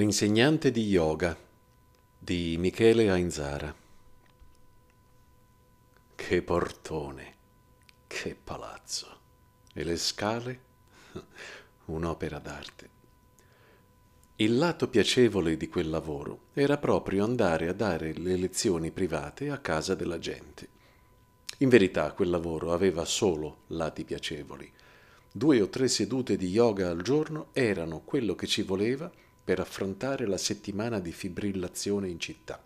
L'insegnante di yoga di Michele Ainzara. Che portone, che palazzo. E le scale? Un'opera d'arte. Il lato piacevole di quel lavoro era proprio andare a dare le lezioni private a casa della gente. In verità quel lavoro aveva solo lati piacevoli. Due o tre sedute di yoga al giorno erano quello che ci voleva per affrontare la settimana di fibrillazione in città.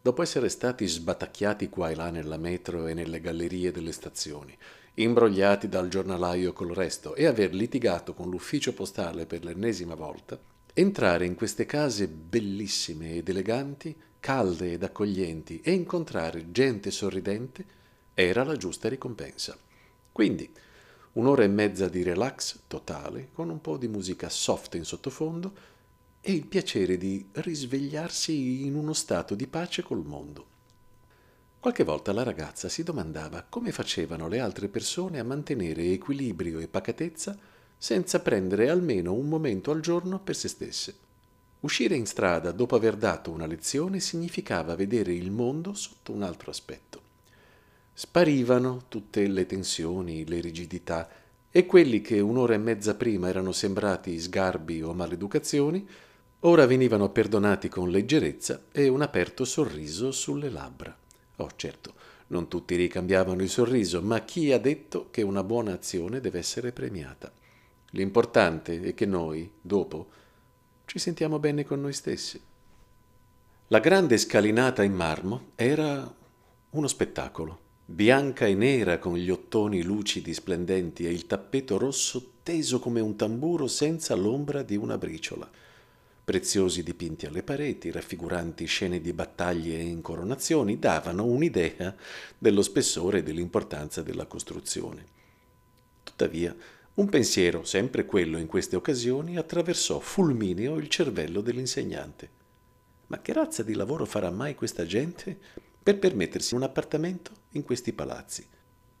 Dopo essere stati sbatacchiati qua e là nella metro e nelle gallerie delle stazioni, imbrogliati dal giornalaio col resto e aver litigato con l'ufficio postale per l'ennesima volta, entrare in queste case bellissime ed eleganti, calde ed accoglienti e incontrare gente sorridente era la giusta ricompensa. Quindi, un'ora e mezza di relax totale, con un po' di musica soft in sottofondo e il piacere di risvegliarsi in uno stato di pace col mondo. Qualche volta la ragazza si domandava come facevano le altre persone a mantenere equilibrio e pacatezza senza prendere almeno un momento al giorno per se stesse. Uscire in strada dopo aver dato una lezione significava vedere il mondo sotto un altro aspetto. Sparivano tutte le tensioni, le rigidità e quelli che un'ora e mezza prima erano sembrati sgarbi o maleducazioni, ora venivano perdonati con leggerezza e un aperto sorriso sulle labbra. Oh, certo, non tutti ricambiavano il sorriso, ma chi ha detto che una buona azione deve essere premiata? L'importante è che noi, dopo, ci sentiamo bene con noi stessi. La grande scalinata in marmo era uno spettacolo bianca e nera con gli ottoni lucidi splendenti e il tappeto rosso teso come un tamburo senza l'ombra di una briciola. Preziosi dipinti alle pareti, raffiguranti scene di battaglie e incoronazioni, davano un'idea dello spessore e dell'importanza della costruzione. Tuttavia, un pensiero, sempre quello in queste occasioni, attraversò fulmineo il cervello dell'insegnante. Ma che razza di lavoro farà mai questa gente per permettersi un appartamento in questi palazzi.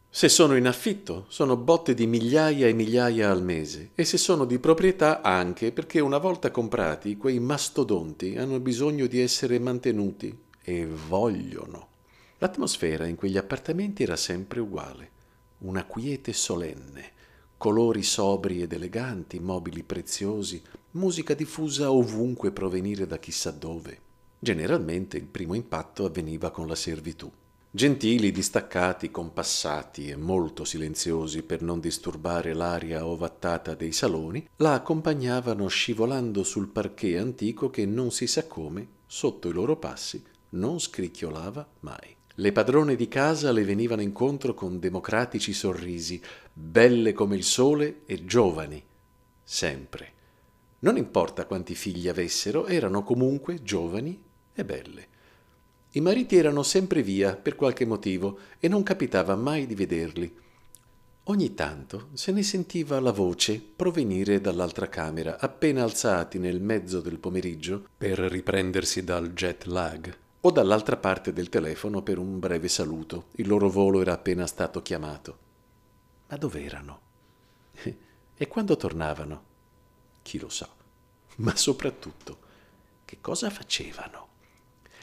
Se sono in affitto, sono botte di migliaia e migliaia al mese, e se sono di proprietà anche perché una volta comprati quei mastodonti hanno bisogno di essere mantenuti e vogliono. L'atmosfera in quegli appartamenti era sempre uguale, una quiete solenne, colori sobri ed eleganti, mobili preziosi, musica diffusa ovunque provenire da chissà dove. Generalmente il primo impatto avveniva con la servitù. Gentili, distaccati, compassati e molto silenziosi per non disturbare l'aria ovattata dei saloni, la accompagnavano scivolando sul parquet antico che non si sa come, sotto i loro passi, non scricchiolava mai. Le padrone di casa le venivano incontro con democratici sorrisi, belle come il sole e giovani, sempre. Non importa quanti figli avessero, erano comunque giovani e belle. I mariti erano sempre via per qualche motivo e non capitava mai di vederli. Ogni tanto se ne sentiva la voce provenire dall'altra camera, appena alzati nel mezzo del pomeriggio per riprendersi dal jet lag, o dall'altra parte del telefono per un breve saluto. Il loro volo era appena stato chiamato. Ma dov'erano? E quando tornavano? Chi lo sa. Ma soprattutto, che cosa facevano?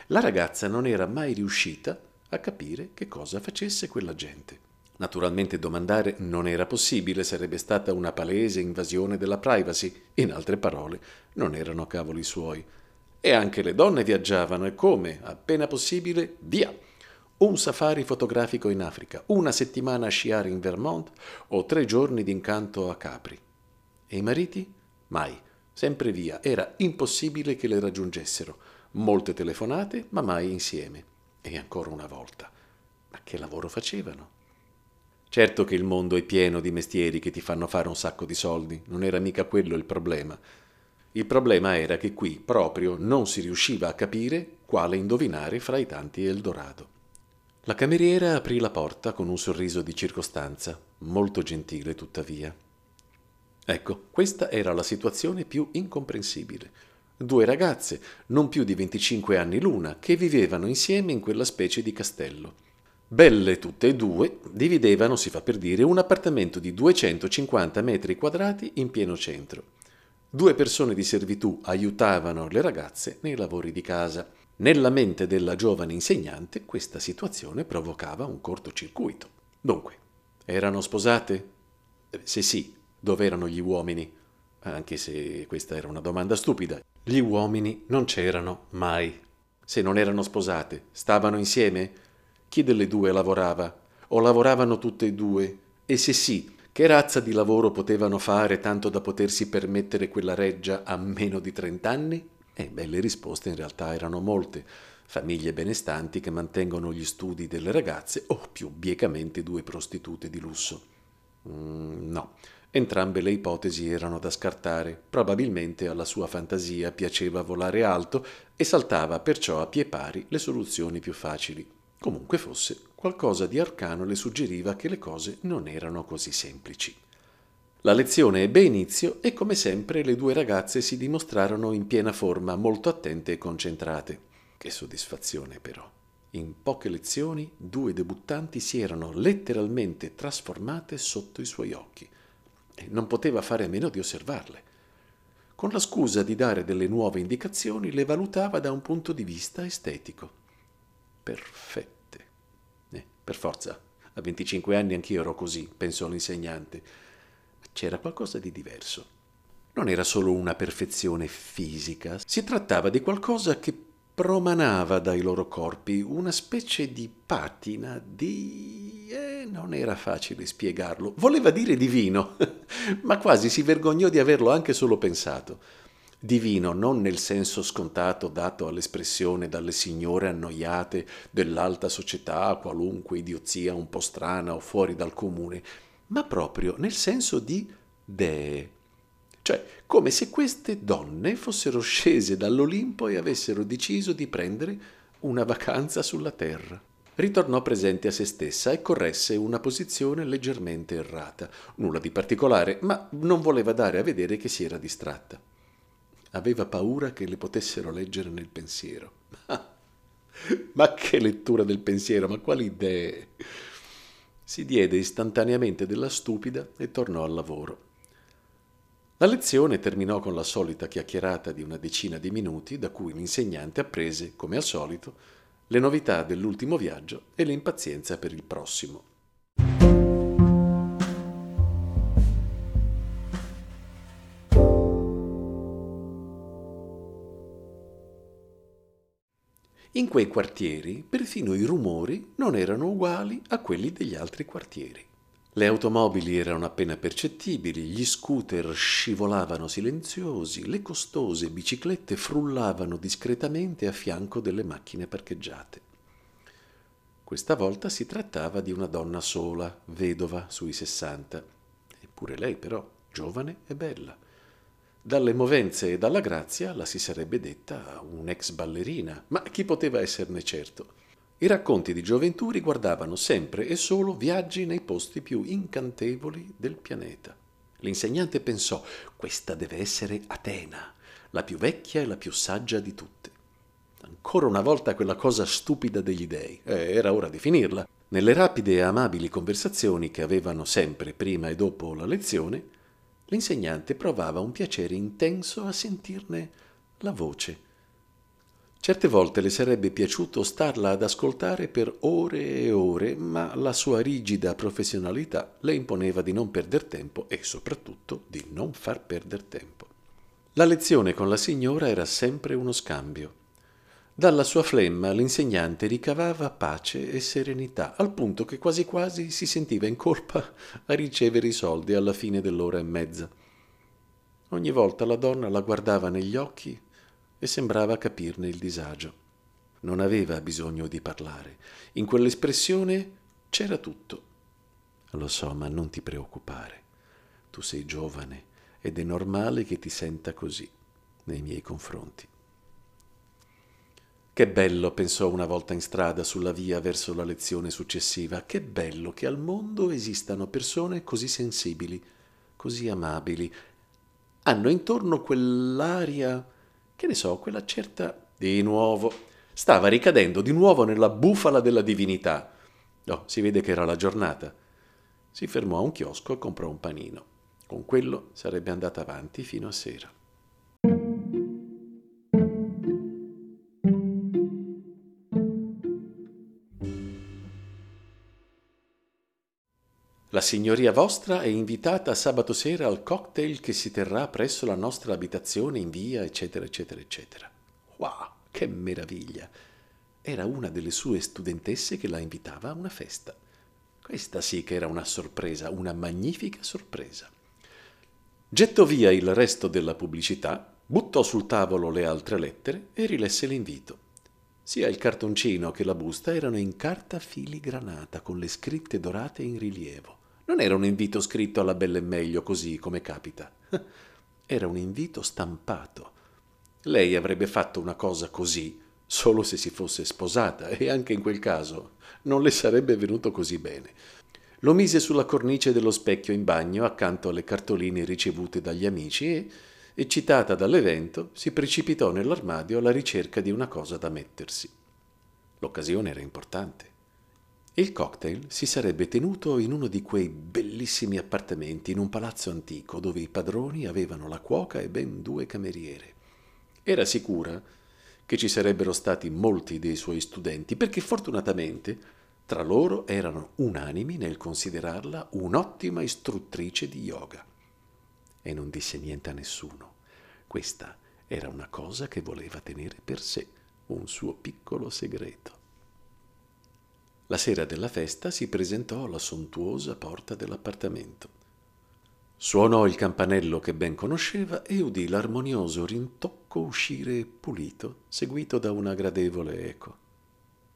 La ragazza non era mai riuscita a capire che cosa facesse quella gente. Naturalmente domandare non era possibile, sarebbe stata una palese invasione della privacy, in altre parole, non erano cavoli suoi. E anche le donne viaggiavano e come, appena possibile, via! Un safari fotografico in Africa, una settimana a sciare in Vermont o tre giorni d'incanto a Capri. E i mariti? Mai, sempre via, era impossibile che le raggiungessero molte telefonate, ma mai insieme. E ancora una volta. Ma che lavoro facevano? Certo che il mondo è pieno di mestieri che ti fanno fare un sacco di soldi, non era mica quello il problema. Il problema era che qui proprio non si riusciva a capire quale indovinare fra i tanti Eldorado. La cameriera aprì la porta con un sorriso di circostanza, molto gentile tuttavia. Ecco, questa era la situazione più incomprensibile due ragazze, non più di 25 anni l'una, che vivevano insieme in quella specie di castello. Belle tutte e due, dividevano, si fa per dire, un appartamento di 250 metri quadrati in pieno centro. Due persone di servitù aiutavano le ragazze nei lavori di casa. Nella mente della giovane insegnante questa situazione provocava un cortocircuito. Dunque, erano sposate? Se sì, dove erano gli uomini? Anche se questa era una domanda stupida. Gli uomini non c'erano mai. Se non erano sposate, stavano insieme? Chi delle due lavorava? O lavoravano tutte e due? E se sì, che razza di lavoro potevano fare tanto da potersi permettere quella reggia a meno di trent'anni? E beh, le risposte in realtà erano molte. Famiglie benestanti che mantengono gli studi delle ragazze o più biecamente due prostitute di lusso. Mm, no, entrambe le ipotesi erano da scartare. Probabilmente alla sua fantasia piaceva volare alto e saltava perciò a pie pari le soluzioni più facili. Comunque fosse, qualcosa di arcano le suggeriva che le cose non erano così semplici. La lezione ebbe inizio e come sempre le due ragazze si dimostrarono in piena forma, molto attente e concentrate. Che soddisfazione però. In poche lezioni due debuttanti si erano letteralmente trasformate sotto i suoi occhi non poteva fare a meno di osservarle. Con la scusa di dare delle nuove indicazioni le valutava da un punto di vista estetico. Perfette. Eh, per forza, a 25 anni anch'io ero così, pensò l'insegnante c'era qualcosa di diverso. Non era solo una perfezione fisica, si trattava di qualcosa che promanava dai loro corpi, una specie di patina di... Eh, non era facile spiegarlo. Voleva dire divino, ma quasi si vergognò di averlo anche solo pensato. Divino non nel senso scontato dato all'espressione dalle signore annoiate dell'alta società, qualunque idiozia un po' strana o fuori dal comune, ma proprio nel senso di dee. Cioè, come se queste donne fossero scese dall'Olimpo e avessero deciso di prendere una vacanza sulla terra. Ritornò presente a se stessa e corresse una posizione leggermente errata. Nulla di particolare, ma non voleva dare a vedere che si era distratta. Aveva paura che le potessero leggere nel pensiero. ma che lettura del pensiero, ma quali idee! si diede istantaneamente della stupida e tornò al lavoro. La lezione terminò con la solita chiacchierata di una decina di minuti, da cui l'insegnante apprese, come al solito, le novità dell'ultimo viaggio e l'impazienza per il prossimo. In quei quartieri perfino i rumori non erano uguali a quelli degli altri quartieri. Le automobili erano appena percettibili, gli scooter scivolavano silenziosi, le costose biciclette frullavano discretamente a fianco delle macchine parcheggiate. Questa volta si trattava di una donna sola, vedova sui sessanta, eppure lei però giovane e bella. Dalle movenze e dalla grazia la si sarebbe detta un'ex ballerina, ma chi poteva esserne certo? I racconti di gioventù riguardavano sempre e solo viaggi nei posti più incantevoli del pianeta. L'insegnante pensò, questa deve essere Atena, la più vecchia e la più saggia di tutte. Ancora una volta quella cosa stupida degli dei. Eh, era ora di finirla. Nelle rapide e amabili conversazioni che avevano sempre prima e dopo la lezione, L'insegnante provava un piacere intenso a sentirne la voce. Certe volte le sarebbe piaciuto starla ad ascoltare per ore e ore, ma la sua rigida professionalità le imponeva di non perder tempo e soprattutto di non far perder tempo. La lezione con la signora era sempre uno scambio. Dalla sua flemma l'insegnante ricavava pace e serenità, al punto che quasi quasi si sentiva in colpa a ricevere i soldi alla fine dell'ora e mezza. Ogni volta la donna la guardava negli occhi e sembrava capirne il disagio. Non aveva bisogno di parlare. In quell'espressione c'era tutto. Lo so, ma non ti preoccupare. Tu sei giovane ed è normale che ti senta così nei miei confronti. Che bello, pensò una volta in strada sulla via verso la lezione successiva, che bello che al mondo esistano persone così sensibili, così amabili. Hanno intorno quell'aria, che ne so, quella certa... Di nuovo. Stava ricadendo di nuovo nella bufala della divinità. Oh, si vede che era la giornata. Si fermò a un chiosco e comprò un panino. Con quello sarebbe andata avanti fino a sera. Signoria vostra è invitata sabato sera al cocktail che si terrà presso la nostra abitazione in via, eccetera, eccetera, eccetera. Wow, che meraviglia! Era una delle sue studentesse che la invitava a una festa. Questa sì che era una sorpresa, una magnifica sorpresa. Gettò via il resto della pubblicità, buttò sul tavolo le altre lettere e rilesse l'invito. Sia il cartoncino che la busta erano in carta filigranata con le scritte dorate in rilievo. Non era un invito scritto alla bella e meglio così come capita. Era un invito stampato. Lei avrebbe fatto una cosa così solo se si fosse sposata e anche in quel caso non le sarebbe venuto così bene. Lo mise sulla cornice dello specchio in bagno accanto alle cartoline ricevute dagli amici e, eccitata dall'evento, si precipitò nell'armadio alla ricerca di una cosa da mettersi. L'occasione era importante. Il cocktail si sarebbe tenuto in uno di quei bellissimi appartamenti in un palazzo antico dove i padroni avevano la cuoca e ben due cameriere. Era sicura che ci sarebbero stati molti dei suoi studenti perché fortunatamente tra loro erano unanimi nel considerarla un'ottima istruttrice di yoga. E non disse niente a nessuno. Questa era una cosa che voleva tenere per sé, un suo piccolo segreto. La sera della festa si presentò alla sontuosa porta dell'appartamento. Suonò il campanello che ben conosceva e udì l'armonioso rintocco uscire pulito, seguito da una gradevole eco.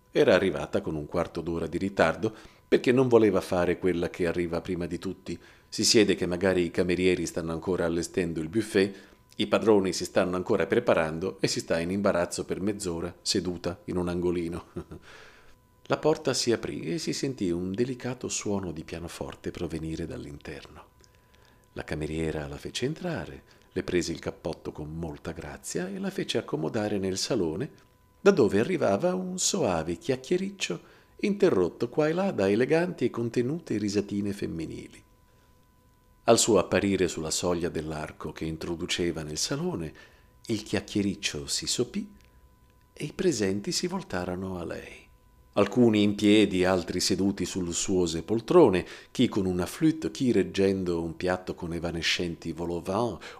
Era arrivata con un quarto d'ora di ritardo perché non voleva fare quella che arriva prima di tutti. Si siede che magari i camerieri stanno ancora allestendo il buffet, i padroni si stanno ancora preparando e si sta in imbarazzo per mezz'ora seduta in un angolino. La porta si aprì e si sentì un delicato suono di pianoforte provenire dall'interno. La cameriera la fece entrare, le prese il cappotto con molta grazia e la fece accomodare nel salone, da dove arrivava un soave chiacchiericcio interrotto qua e là da eleganti e contenute risatine femminili. Al suo apparire sulla soglia dell'arco che introduceva nel salone, il chiacchiericcio si sopì e i presenti si voltarono a lei alcuni in piedi, altri seduti sul lussuose poltrone, chi con una flûte, chi reggendo un piatto con evanescenti vol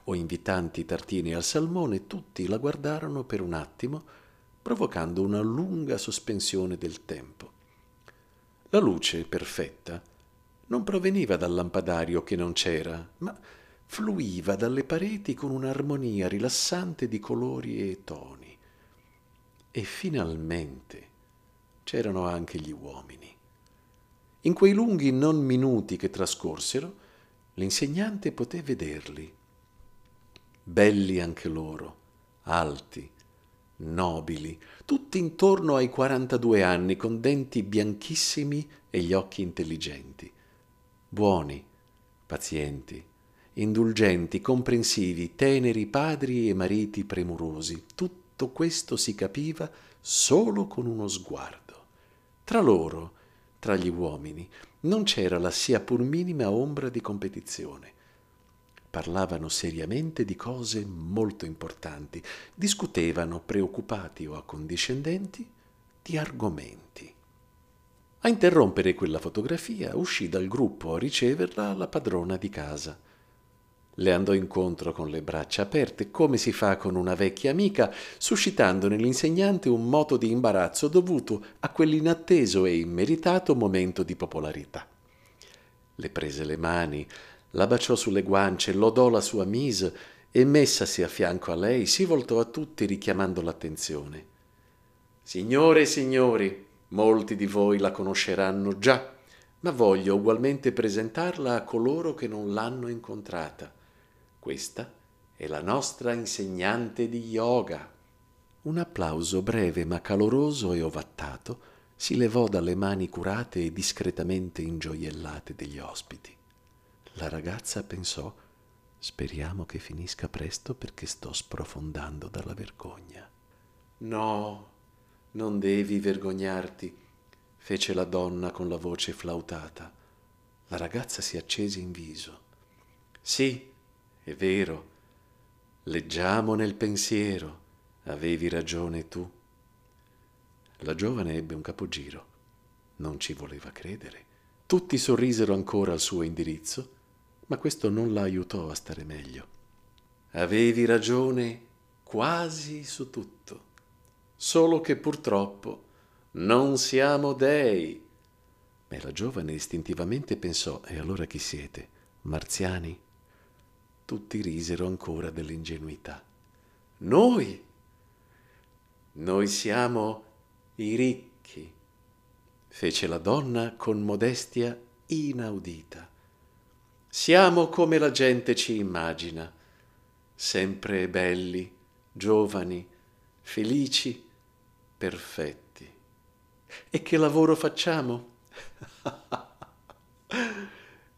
o invitanti tartini al salmone, tutti la guardarono per un attimo, provocando una lunga sospensione del tempo. La luce perfetta non proveniva dal lampadario che non c'era, ma fluiva dalle pareti con un'armonia rilassante di colori e toni. E finalmente c'erano anche gli uomini. In quei lunghi non minuti che trascorsero, l'insegnante poté vederli. Belli anche loro, alti, nobili, tutti intorno ai 42 anni, con denti bianchissimi e gli occhi intelligenti, buoni, pazienti, indulgenti, comprensivi, teneri padri e mariti premurosi. Tutto questo si capiva solo con uno sguardo. Tra loro, tra gli uomini, non c'era la sia pur minima ombra di competizione. Parlavano seriamente di cose molto importanti, discutevano, preoccupati o accondiscendenti, di argomenti. A interrompere quella fotografia uscì dal gruppo a riceverla la padrona di casa le andò incontro con le braccia aperte, come si fa con una vecchia amica, suscitando nell'insegnante un moto di imbarazzo dovuto a quell'inatteso e immeritato momento di popolarità. Le prese le mani, la baciò sulle guance, lodò la sua mise e messasi a fianco a lei si voltò a tutti richiamando l'attenzione. Signore e signori, molti di voi la conosceranno già, ma voglio ugualmente presentarla a coloro che non l'hanno incontrata. Questa è la nostra insegnante di yoga. Un applauso breve ma caloroso e ovattato si levò dalle mani curate e discretamente ingioiellate degli ospiti. La ragazza pensò Speriamo che finisca presto perché sto sprofondando dalla vergogna. No, non devi vergognarti, fece la donna con la voce flautata. La ragazza si accese in viso. Sì, è vero, leggiamo nel pensiero, avevi ragione tu. La giovane ebbe un capogiro, non ci voleva credere, Tutti sorrisero ancora al suo indirizzo, ma questo non la aiutò a stare meglio. Avevi ragione quasi su tutto, solo che purtroppo non siamo dei. E la giovane istintivamente pensò, e allora chi siete? Marziani? Tutti risero ancora dell'ingenuità. Noi? Noi siamo i ricchi, fece la donna con modestia inaudita. Siamo come la gente ci immagina, sempre belli, giovani, felici, perfetti. E che lavoro facciamo?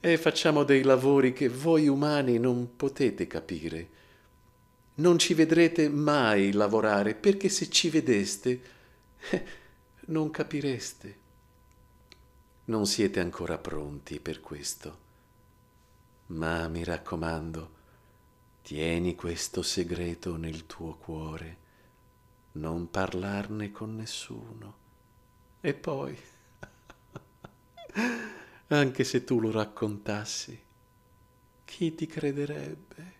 e facciamo dei lavori che voi umani non potete capire. Non ci vedrete mai lavorare perché se ci vedeste non capireste. Non siete ancora pronti per questo. Ma mi raccomando, tieni questo segreto nel tuo cuore, non parlarne con nessuno. E poi anche se tu lo raccontassi, chi ti crederebbe?